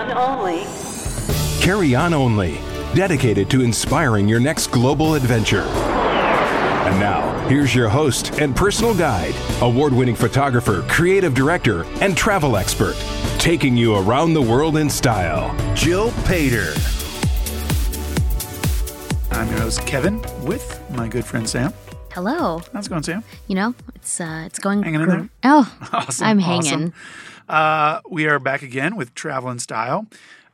on only. Carry On Only, dedicated to inspiring your next global adventure. And now, here's your host and personal guide, award winning photographer, creative director, and travel expert, taking you around the world in style, Jill Paider. I'm your host, Kevin, with my good friend Sam. Hello. How's it going, Sam? You know, it's uh it's going Hanging in gr- there? Oh, Awesome. I'm awesome. Uh, we are back again with Travel and Style,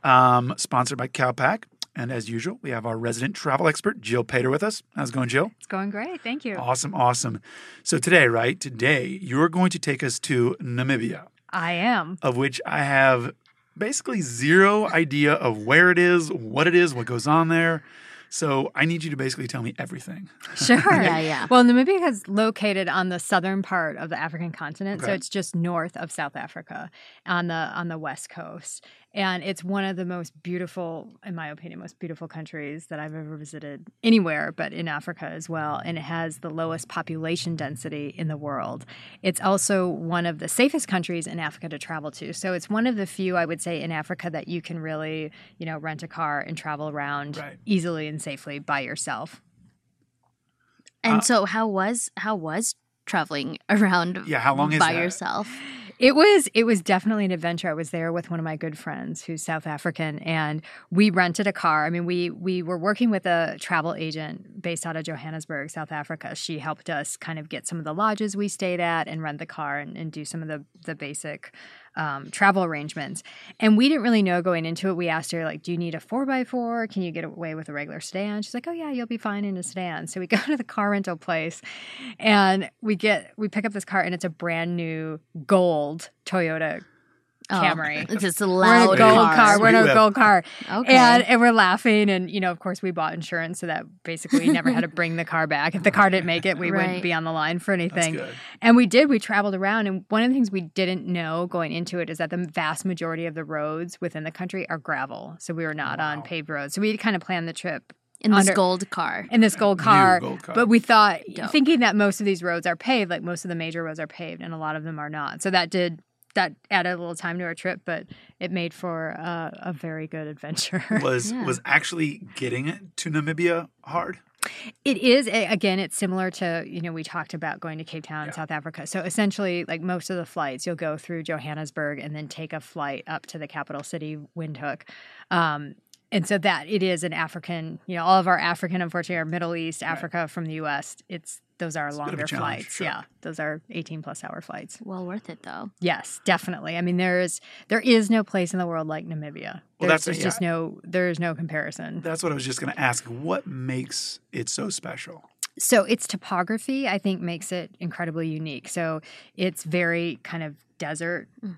um, sponsored by Cowpack. And as usual, we have our resident travel expert, Jill Paider, with us. How's it going, Jill? It's going great. Thank you. Awesome, awesome. So today, right, today, you're going to take us to Namibia, I am. of which I have basically zero idea of where it is, what it is, what goes on there. So I need you to basically tell me everything. Sure. Yeah, yeah. Well, Namibia is located on the southern part of the African continent, so it's just north of South Africa on the on the west coast. And it's one of the most beautiful, in my opinion, most beautiful countries that I've ever visited anywhere, but in Africa as well. And it has the lowest population density in the world. It's also one of the safest countries in Africa to travel to. So it's one of the few, I would say, in Africa that you can really, you know, rent a car and travel around Right. easily and safely by yourself. And Uh, so how was how was traveling around Yeah, how long is by that? yourself? It was it was definitely an adventure. I was there with one of my good friends who's South African and we rented a car. I mean, we we were working with a travel agent based out of Johannesburg, South Africa. She helped us kind of get some of the lodges we stayed at and rent the car and, and do some of the the basic um, travel arrangements. And we didn't really know going into it. We asked her like, "Do you need a four by four? Can you get away with a regular sedan?" She's like, "Oh yeah, you'll be fine in a sedan." So we go to the car rental place, and we get we pick up this car, and it's a brand new gold Toyota Oh, Camry. Oh, it's just a We're in a gold car. car. We're in a gold car. Okay. And, and we're laughing. And, you know, of course, we bought insurance so that basically we never had to bring the car back. If the car didn't make it, we Right. wouldn't be on the line for anything. And we did. We traveled around. And one of the things we didn't know going into it is that the vast majority of the roads within the country are gravel. So we were not on paved roads. So we kind of planned the trip in this under- gold car. in this gold New car. gold car. But we thought, Dope. thinking that most of these roads are paved, like most of the major roads are paved, and a lot of them are not. So that did that added a little time to our trip, but it made for uh, a very good adventure. Was Yeah. was actually getting it to Namibia hard? It is a- again. It's similar to you know we talked about going to Cape Town, Yeah. South Africa. So essentially, like most of the flights, you'll go through Johannesburg and then take a flight up to the capital city, Windhoek. Um, and so that it is an African. You know, all of our African, unfortunately, are Middle East, Africa from the U.S. It's those are a bit of a longer flights. sure. Yeah, those are eighteen plus hour flights. well worth it though. Yes, definitely. I mean, there is there is no place in the world like Namibia. Well, There's, that's- there's yeah. just no there is no comparison. That's what I was just going to ask. What makes it so special? So its topography, I think, makes it incredibly unique. So it's very kind of desert, Mm.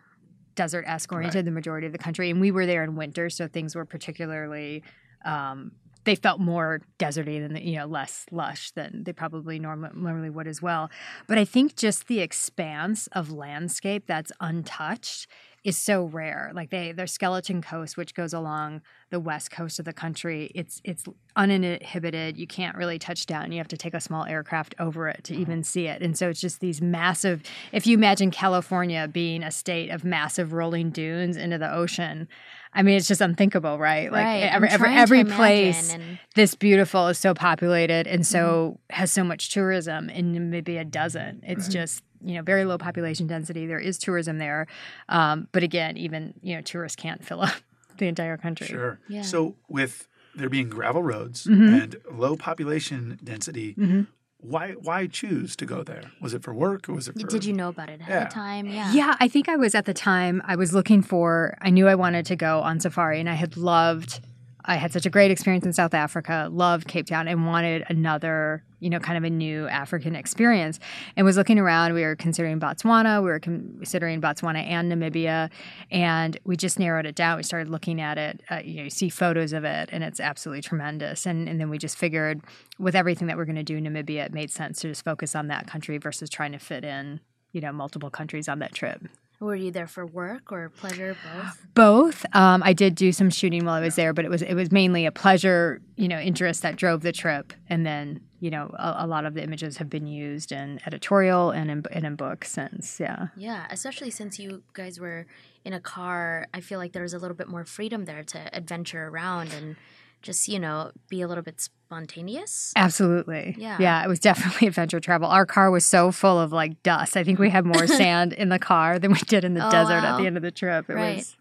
Desert esque oriented, the majority of the country. And we were there in winter, so things were particularly. Um, they felt more deserty than the, you know less lush than they probably norm- normally would as well. But I think just the expanse of landscape that's untouched is so rare. Like they their skeleton coast, which goes along the west coast of the country, it's it's uninhibited. You can't really touch down. You have to take a small aircraft over it to even see it. And so it's just these massive. If you imagine California being a state of massive rolling dunes into the ocean, I mean it's just unthinkable, right? Like Right. every every, every place and- this beautiful is so populated and so has so much tourism and Namibia doesn't. It's just you know very low population density. There is tourism there, um, but again, even you know tourists can't fill up the entire country. Sure. Yeah. So with there being gravel roads Mhm. and low population density, Mhm. Why why choose to go there? Was it for work or was it for Did you know about it ahead Yeah. of time? Yeah. Yeah, I think I was at the time I was looking for I knew I wanted to go on safari and I had loved I had such a great experience in South Africa, loved Cape Town and wanted another, you know, kind of a new African experience. And was looking around, we were considering Botswana, we were considering Botswana and Namibia, and we just narrowed it down. We started looking at it, uh, you know, you see photos of it and it's absolutely tremendous. And and then we just figured with everything that we're going to do in Namibia, it made sense to just focus on that country versus trying to fit in, you know, multiple countries on that trip. Were you there for work or pleasure, both? Both. Um, I did do some shooting while I was there, but it was it was mainly a pleasure, you know, interest that drove the trip, and then you know a, a lot of the images have been used in editorial and in, and in books since. Yeah. Yeah, especially since you guys were in a car. I feel like there was a little bit more freedom there to adventure around and just you know be a little bit spontaneous. Absolutely. Yeah. Yeah. It was definitely adventure travel. Our car was so full of like dust. I think we had more sand in the car than we did in the Oh, desert wow. at the end of the trip. It Right. was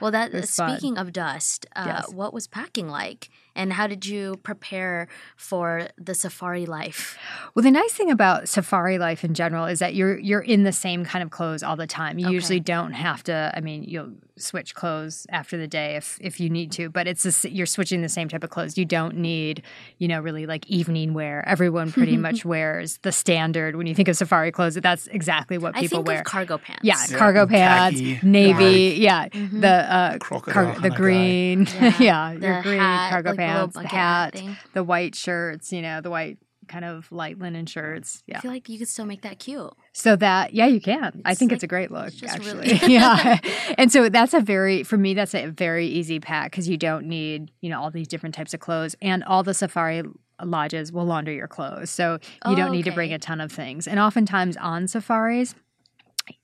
Well, that It fun. speaking of dust, uh, Yes. what was packing like, and how did you prepare for the safari life? Well, the nice thing about safari life in general is that you're you're in the same kind of clothes all the time. You Okay. usually don't have to. I mean, you'll switch clothes after the day if if you need to, but it's the s you're switching the same type of clothes. You don't need, you know, really like evening wear. Everyone pretty much wears the standard. When you think of safari clothes, that's exactly what I people think wear. of cargo pants. yeah, Yeah, cargo pants, khaki, navy, yeah, Mhm. the uh, car- the green, Yeah. yeah, The your green hat, cargo like pants, the bucket hat hat, thing. the white shirts, you know, the white kind of light linen shirts. I Yeah. feel like you could still make that cute. So that, yeah, you can. I think like- it's a great look, actually. really- yeah. And so that's a very, for me, that's a very easy pack because you don't need, you know, all these different types of clothes. And all the safari lodges will launder your clothes. So you Oh, don't need to bring a ton of things. And oftentimes on safaris,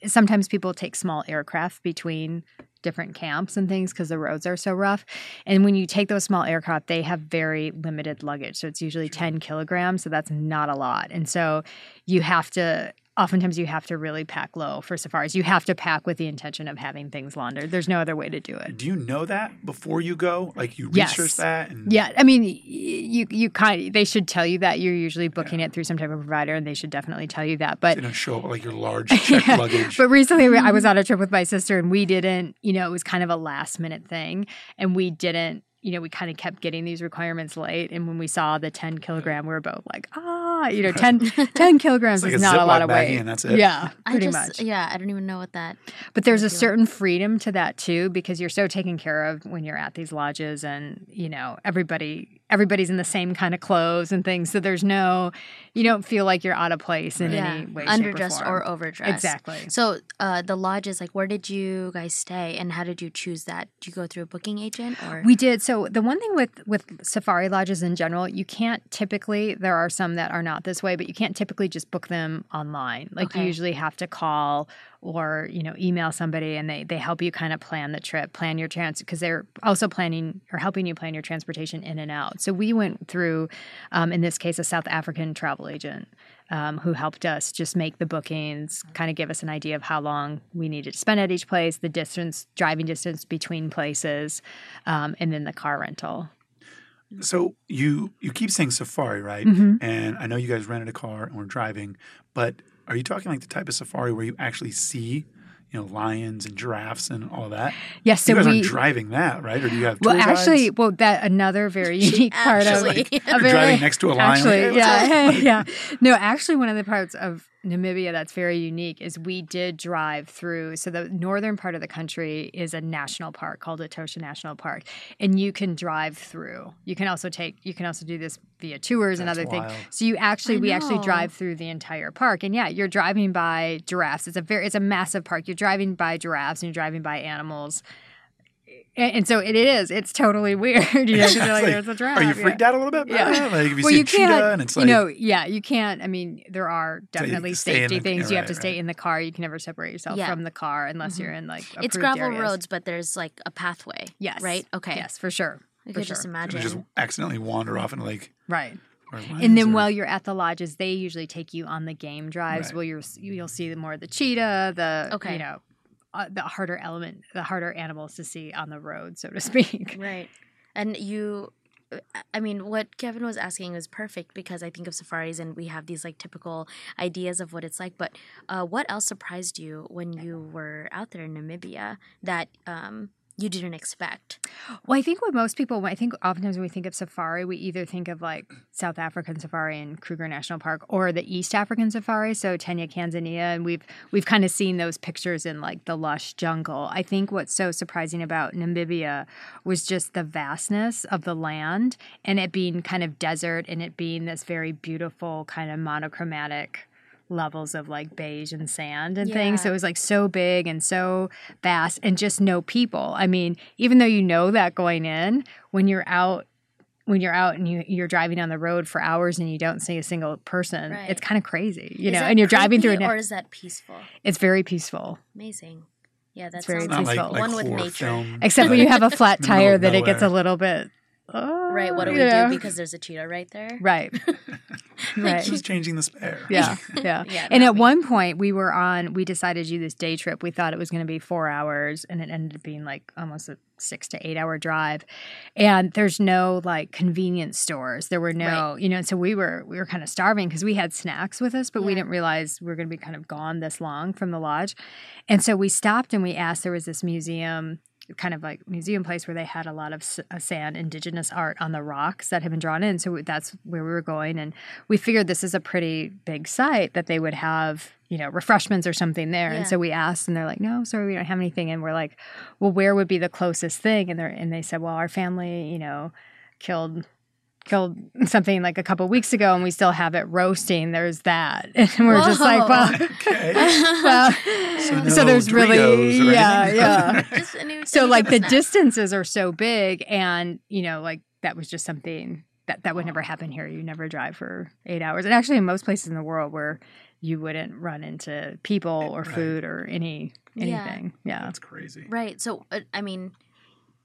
sometimes people take small aircraft between different camps and things because the roads are so rough. And when you take those small aircraft, they have very limited luggage. So it's usually 10 kilograms. So that's not a lot. And so you have to, oftentimes, you have to really pack low for safaris. You have to pack with the intention of having things laundered. There's no other way to do it. Do you know that before you go? Like you Yes. research that? And Yeah, I mean, you you kind they should tell you that you're usually booking it through some type of provider, and they should definitely tell you that. But They don't show up like your large Yeah. luggage. But recently, I was on a trip with my sister, and we didn't. You know, it was kind of a last minute thing, and we didn't. You know, we kind of kept getting these requirements late, and when we saw the 10 kilogram, we were both like, ah, you know, 10, 10 kilograms like is a not a lot of weight. and that's it. Yeah, I pretty just, much. yeah, I don't even know what that. But there's a would do it. certain freedom to that too, because you're so taken care of when you're at these lodges, and you know everybody everybody's in the same kind of clothes and things. So there's no, you don't feel like you're out of place in yeah, any way, underdressed or, or, overdressed. Exactly. So uh, the lodges, like, where did you guys stay, and how did you choose that? Did you go through a booking agent, or We did. So the one thing with with safari lodges in general, you can't typically. There are some that are not this way, but you can't typically just book them online. Like you usually have to call or you know email somebody, and they they help you kind of plan the trip, plan your trans because they're also planning or helping you plan your transportation in and out. So we went through, um, in this case, a South African travel agent. Um, who helped us just make the bookings, kind of give us an idea of how long we needed to spend at each place, the distance, driving distance between places, um, and then the car rental. So you you keep saying safari, right? Mhm. And I know you guys rented a car and were driving, but are you talking like the type of safari where you actually see, you know, lions and giraffes and all that? Yes, so you guys we. aren't driving that, right? Or do you have well, actually, guides? well, that another very unique part of Actually. a very- driving next to a lion. Actually, like, "Hey, yeah, up?" yeah. No, actually, one of the parts of Namibia that's very unique is we did drive through. So the northern part of the country is a national park called Etosha National Park, and you can drive through. You can also take. You can also do this via tours and That's other things. So you actually, I we actually drive through the entire park, and yeah, you're driving by giraffes. It's a very, it's a massive park. You're driving by giraffes and you're driving by animals. And, and so it is. It's totally weird. You know, It's like, like, there's a giraffe. Are you yeah. freaked out a little bit? Yeah. Like if you well, see you a cheetah can't. and it's like you know, yeah, you can't. I mean, there are definitely stay safety the- things. you have right, to stay in the car. You can never separate yourself Yeah. from the car unless Mhm. you're in like it's gravel areas. roads, but there's like a pathway. Yes. Right. Okay. Yes, for sure. I for could just sure. you just accidentally wander off into like Right. And then or- while you're at the lodges, they usually take you on the game drives. Right. Where you're you'll see the more of the cheetah, the Okay. you know, uh, the harder element, the harder animals to see on the road, so to speak. Right. And you, I mean, what Kevin was asking was perfect because I think of safaris and we have these like typical ideas of what it's like. But uh, what else surprised you when you were out there in Namibia that um, you didn't expect? Well, I think what most people, I think oftentimes when we think of safari, we either think of like South African safari in Kruger National Park or the East African safari, so Kenya, Tanzania, and we've we've kind of seen those pictures in like the lush jungle. I think what's so surprising about Namibia was just the vastness of the land and it being kind of desert and it being this very beautiful kind of monochromatic levels of like beige and sand and things. So it was like so big and so vast and just no people. I mean, even though you know that going in, when you're out when you're out and you, you're driving on the road for hours and you don't see a single person, Right. it's kind of crazy, you Is know. And you're driving through, creepy an, or is that peaceful? it's very peaceful. Amazing. Yeah, that's very sounds Not like, peaceful. like one with nature. film. Except when you have a flat tire, that it gets a little bit. Oh, Right. What do you we know? do because there's a cheetah right there? Right. right. Who's changing the spare? Yeah, yeah. Yeah, and at me. one point, we were on. We decided to do this day trip. We thought it was going to be four hours, and it ended up being like almost a six to eight hour drive. And there's no like convenience stores. There were no, you know. So we were we were kind of starving because we had snacks with us, but we didn't realize we were going to be kind of gone this long from the lodge. And so we stopped and we asked. There was this museum kind of like museum place where they had a lot of uh, San indigenous art on the rocks that had been drawn in. So that's where we were going and we figured this is a pretty big site that they would have you know refreshments or something there. Yeah. and so we asked and they're like no sorry we don't have anything. And we're like well where would be the closest thing? And they and they said well our family you know killed killed something like a couple weeks ago and we still have it roasting. There's that. And we're just like well Okay. well So so there's really Doritos or yeah yeah. Just a new so thing. like the snack. distances are so big and you know like that was just something that that would never happen here. You never drive for eight hours. And actually in most places in the world where you wouldn't run into people or Right. food or any anything. Yeah, That's crazy. Right. So, uh, I mean,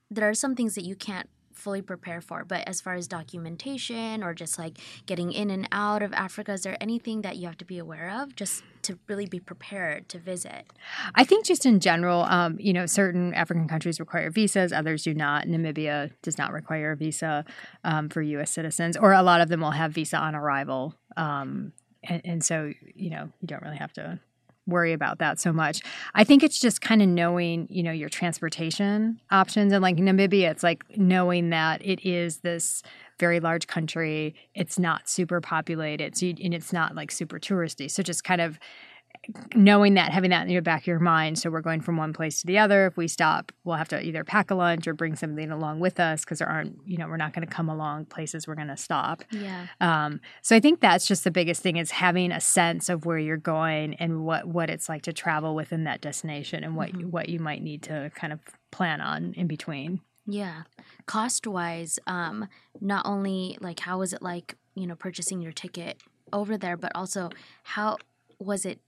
there are some things that you can't fully prepare for, but as far as documentation or just like getting in and out of Africa, is there anything that you have to be aware of just to really be prepared to visit? i think just in general um, you know certain african countries require visas others do not namibia does not require a visa um, for us citizens or a lot of them will have visa on arrival um, and, and so you know you don't really have to worry about that so much. I think it's just kind of knowing, you know, your transportation options and like Namibia, it's like knowing that it is this very large country. It's not super populated, so you, and it's not like super touristy. So just kind of knowing that, having that in your back of your mind. So we're going from one place to the other. If we stop, we'll have to either pack a lunch or bring something along with us because there aren't, you know, we're not going to come along places we're going to stop. Yeah. Um, so I think that's just the biggest thing is having a sense of where you're going and what what it's like to travel within that destination and what what you might need to kind of plan on in between. Yeah. Cost wise, um, not only like how was it like, you know, purchasing your ticket over there, but also how was it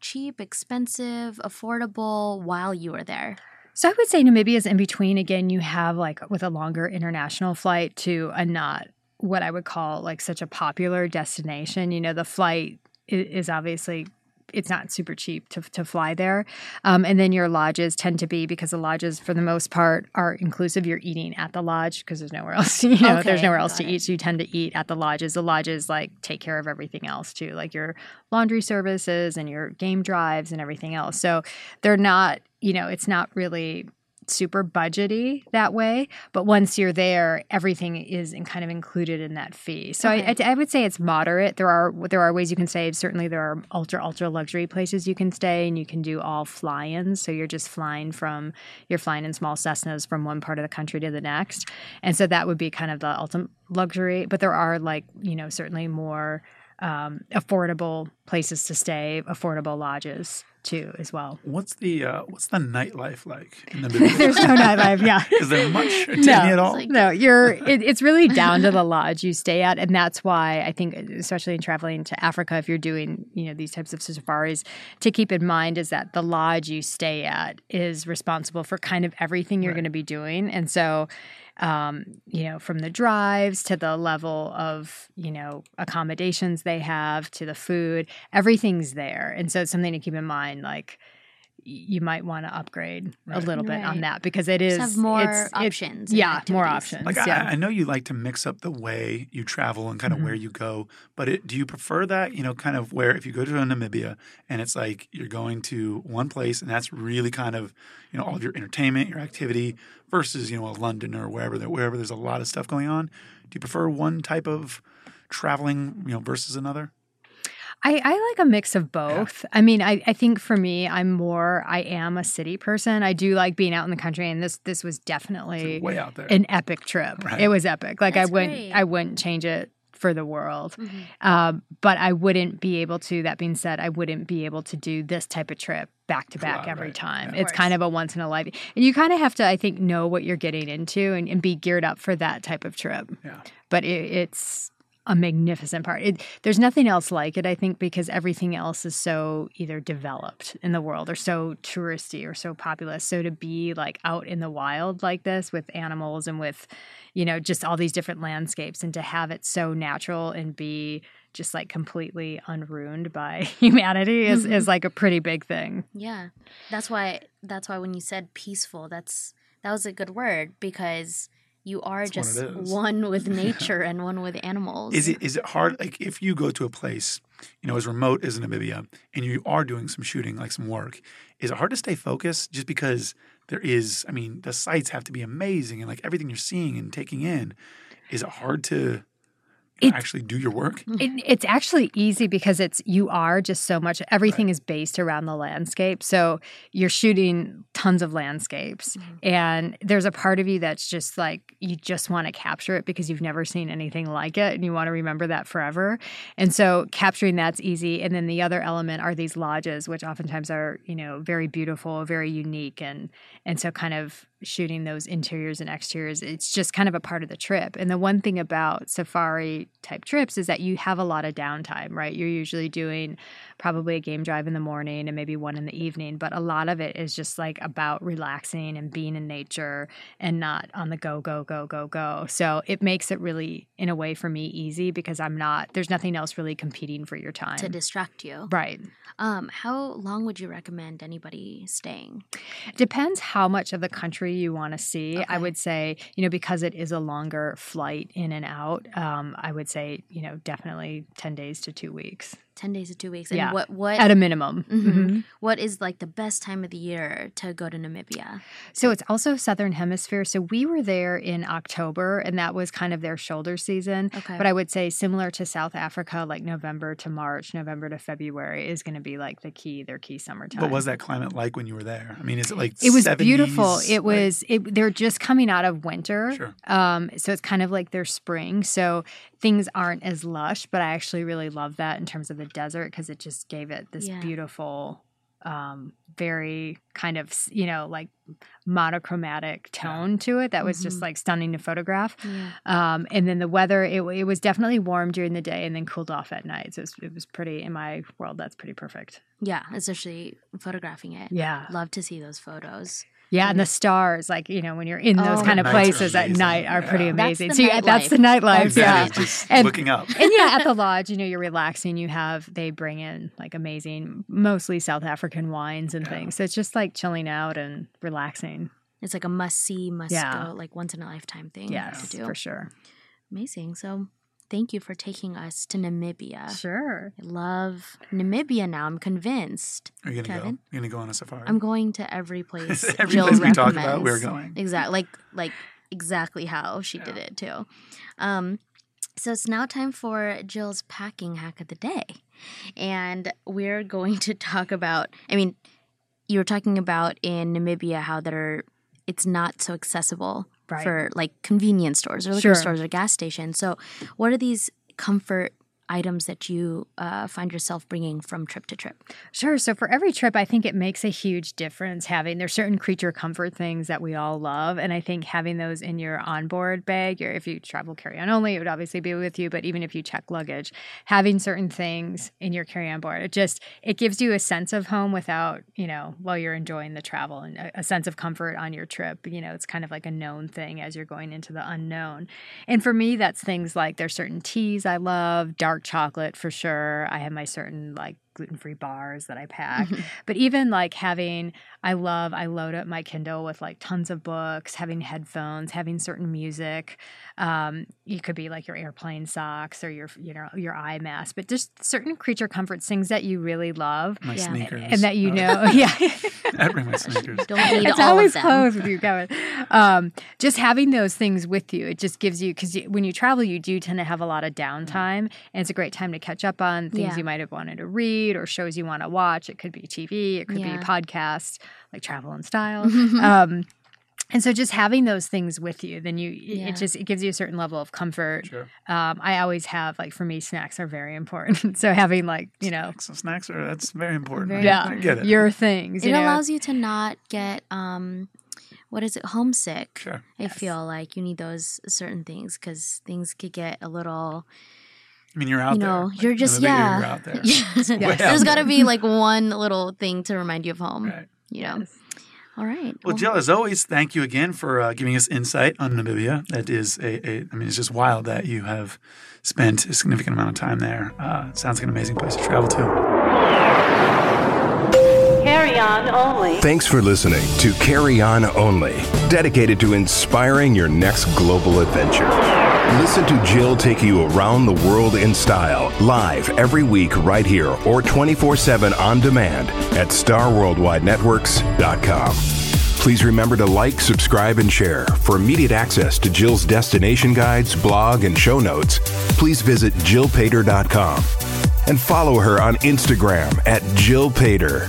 cheap, expensive, affordable while you were there? So I would say Namibia is in between. Again, you have like with a longer international flight to a not what I would call like such a popular destination. You know, the flight is obviously it's not super cheap to, to fly there. Um, and then your lodges tend to be because the lodges, for the most part, are inclusive. You're eating at the lodge because there's nowhere else. You know, there's nowhere else to it. eat, so you tend to eat at the lodges. The lodges like take care of everything else too, like your laundry services and your game drives and everything else. So they're not, you know, it's not really super budgety that way but once you're there everything is in kind of included in that fee. So I, I, I would say it's moderate. There are there are ways you can save. Certainly there are ultra ultra luxury places you can stay and you can do all fly-ins. So you're just flying from you're flying in small cessnas from one part of the country to the next. And so that would be kind of the ultimate luxury. But there are like you know certainly more um, affordable places to stay affordable lodges too as well What's the uh, what's the nightlife like in Namibia? there's no nightlife yeah Is there much to any at all? like- No, you're. It, it's really down to the lodge you stay at, and that's why I think, especially in traveling to Africa, if you're doing you know these types of safaris, to keep in mind is that the lodge you stay at is responsible for kind of everything you're Right. going to be doing, and so. Um, you know, from the drives to the level of, you know, accommodations they have to the food, everything's there. And so it's something to keep in mind. Like, you might want to upgrade a little bit on that because it is Just have more it's- it's- options and yeah, more options. Like yeah. I, I know you like to mix up the way you travel and kind of Mhm. where you go, but it, do you prefer that? You know, kind of where if you go to Namibia and it's like you're going to one place and that's really kind of you know all of your entertainment, your activity, versus you know a London or wherever there, wherever there's a lot of stuff going on. Do you prefer one type of traveling, you know, versus another? I, I like a mix of both. I mean, I, I think for me, I'm more I am a city person. I do like being out in the country, and this this was definitely Way out there. an epic trip. Right. It was epic. Like That's I wouldn't great. I wouldn't change it for the world. Mhm. Um, but I wouldn't be able to. That being said, I wouldn't be able to do this type of trip back to back every right. time. Yeah. It's kind of a once in a life, and you kind of have to, I think, know what you're getting into and, and be geared up for that type of trip. Yeah. But it, it's a magnificent part. It, there's nothing else like it, I think, because everything else is so either developed in the world or so touristy or so populous. So to be like out in the wild like this with animals and with, you know, just all these different landscapes and to have it so natural and be just like completely unruined by humanity is, Mhm. is like a pretty big thing. Yeah, that's why. That's why when you said peaceful, that's that was a good word because you are That's just one with nature and one with animals. Is it is it hard? Like if you go to a place, you know, as remote as Namibia, and you are doing some shooting, like some work, is it hard to stay focused? Just because there is, I mean, the sights have to be amazing, and like everything you're seeing and taking in, is it hard to actually do your work? It, it's actually easy because it's you are just so much everything is based around the landscape. So you're shooting tons of landscapes Mhm. and there's a part of you that's just like you just want to capture it because you've never seen anything like it and you want to remember that forever. And so capturing that's easy. And then the other element are these lodges which oftentimes are you know very beautiful very unique and and so kind of shooting those interiors and exteriors it's just kind of a part of the trip. And the one thing about safari type trips is that you have a lot of downtime right? You're usually doing probably a game drive in the morning and maybe one in the evening but a lot of it is just like about relaxing and being in nature and not on the go go go go go so it makes it really in a way for me easy because i'm not there's nothing else really competing for your time to distract you? right Um, how long would you recommend anybody staying? Depends how much of the country you want to see. I would say, you know, because it is a longer flight in and out, um, I would say, you know, definitely 10 days to two weeks Ten days to two weeks. And Yeah. what what at a minimum. Mhm. Mhm. what is like the best time of the year to go to Namibia? So it's also Southern Hemisphere. So we were there in October, and that was kind of their shoulder season. Okay. But I would say similar to South Africa, like November to March, November to February is going to be like the key, their key summertime. What was that climate like when you were there? I mean, is it like It was 70s? beautiful. It Like- was. It, they're just coming out of winter, Sure. um, so it's kind of like their spring. So things aren't as lush, but I actually really love that in terms of the desert because it just gave it this Yeah. beautiful, um, very kind of you know like monochromatic tone to it that was just Mhm. like stunning to photograph. Yeah. Um, and then the weather, it, it was definitely warm during the day and then cooled off at night. So it was, it was pretty in my world. That's pretty perfect. Yeah, especially photographing it. Yeah. Love to see those photos. Yeah, and the mm-hmm. stars, like you know, when you're in those Oh, kind of places at night, are pretty Yeah. That's amazing. the so yeah, that's the nightlife. That yeah, And- looking up. and yeah, at the lodge, you know, you're relaxing. You have they bring in like amazing, mostly South African wines and Yeah. things. So it's just like chilling out and relaxing. It's like a must see, must Yeah. go, like once in a lifetime thing Yes, to do. for sure. Amazing. So thank you for taking us to Namibia. Sure. I love Namibia now. I'm convinced. Are you gonna Kevin? go? You're gonna go on a safari? I'm going to every place. Every Jill place we talk about, we're going. Exactly. Like like exactly how she did it too. Um, so it's now time for Jill's packing hack of the day, and we're going to talk about. I mean, you were talking about in Namibia how that are it's not so accessible Right. for like convenience stores or liquor Sure. stores or gas stations. So, what are these comfort items that you uh, find yourself bringing from trip to trip? Sure. So for every trip, I think it makes a huge difference having there's certain creature comfort things that we all love, and I think having those in your onboard bag, or if you travel carry on only, it would obviously be with you. But even if you check luggage, having certain things in your carry on board, it just it gives you a sense of home without you know while you're enjoying the travel and a, a sense of comfort on your trip. You know, it's kind of like a known thing as you're going into the unknown. And for me, that's things like there's certain teas I love, dark chocolate for sure. I have my certain like gluten free bars that I pack. but even like having, I love, I load up my Kindle with like tons of books, having headphones, having certain music. Um, you could be like your airplane socks or your, you know, your eye mask, but just certain creature comforts, things that you really love. my Yeah. sneakers. And that you Uh, know, yeah. I bring my sneakers. Don't need it's all always of them. close with you, Kevin. Um, just having those things with you, it just gives you because when you travel, you do tend to have a lot of downtime, and it's a great time to catch up on things Yeah. you might have wanted to read or shows you want to watch. It could be TV, it could Yeah. be podcasts like Travel and Style. um, and so just having those things with you then you Yeah. it just it gives you a certain level of comfort Sure. um, i always have like for me snacks are very important so having like you know So snacks are that's very important. Very yeah I get it. your things It you know? allows you to not get um, what is it, homesick. Sure. I feel like you need those certain things because things could get a little, I mean, you're out you there. know, Like, you're in just yeah. You're out there. Yes. Way out There's got to be like one little thing to remind you of home. Right. You know. Yes. All right. Well, Jill, as always, thank you again for uh, giving us insight on Namibia. That is a, a, I mean, it's just wild that you have spent a significant amount of time there. Uh, sounds like an amazing place to travel to. Carry on only. Thanks for listening to Carry On Only, dedicated to inspiring your next global adventure. Listen to Jill take you around the world in style, live every week right here or 24 7 on demand at starworldwidenetworks.com. Please remember to like, subscribe, and share. For immediate access to Jill's destination guides, blog, and show notes, please visit jillpaider.com and follow her on Instagram at Jill Paider.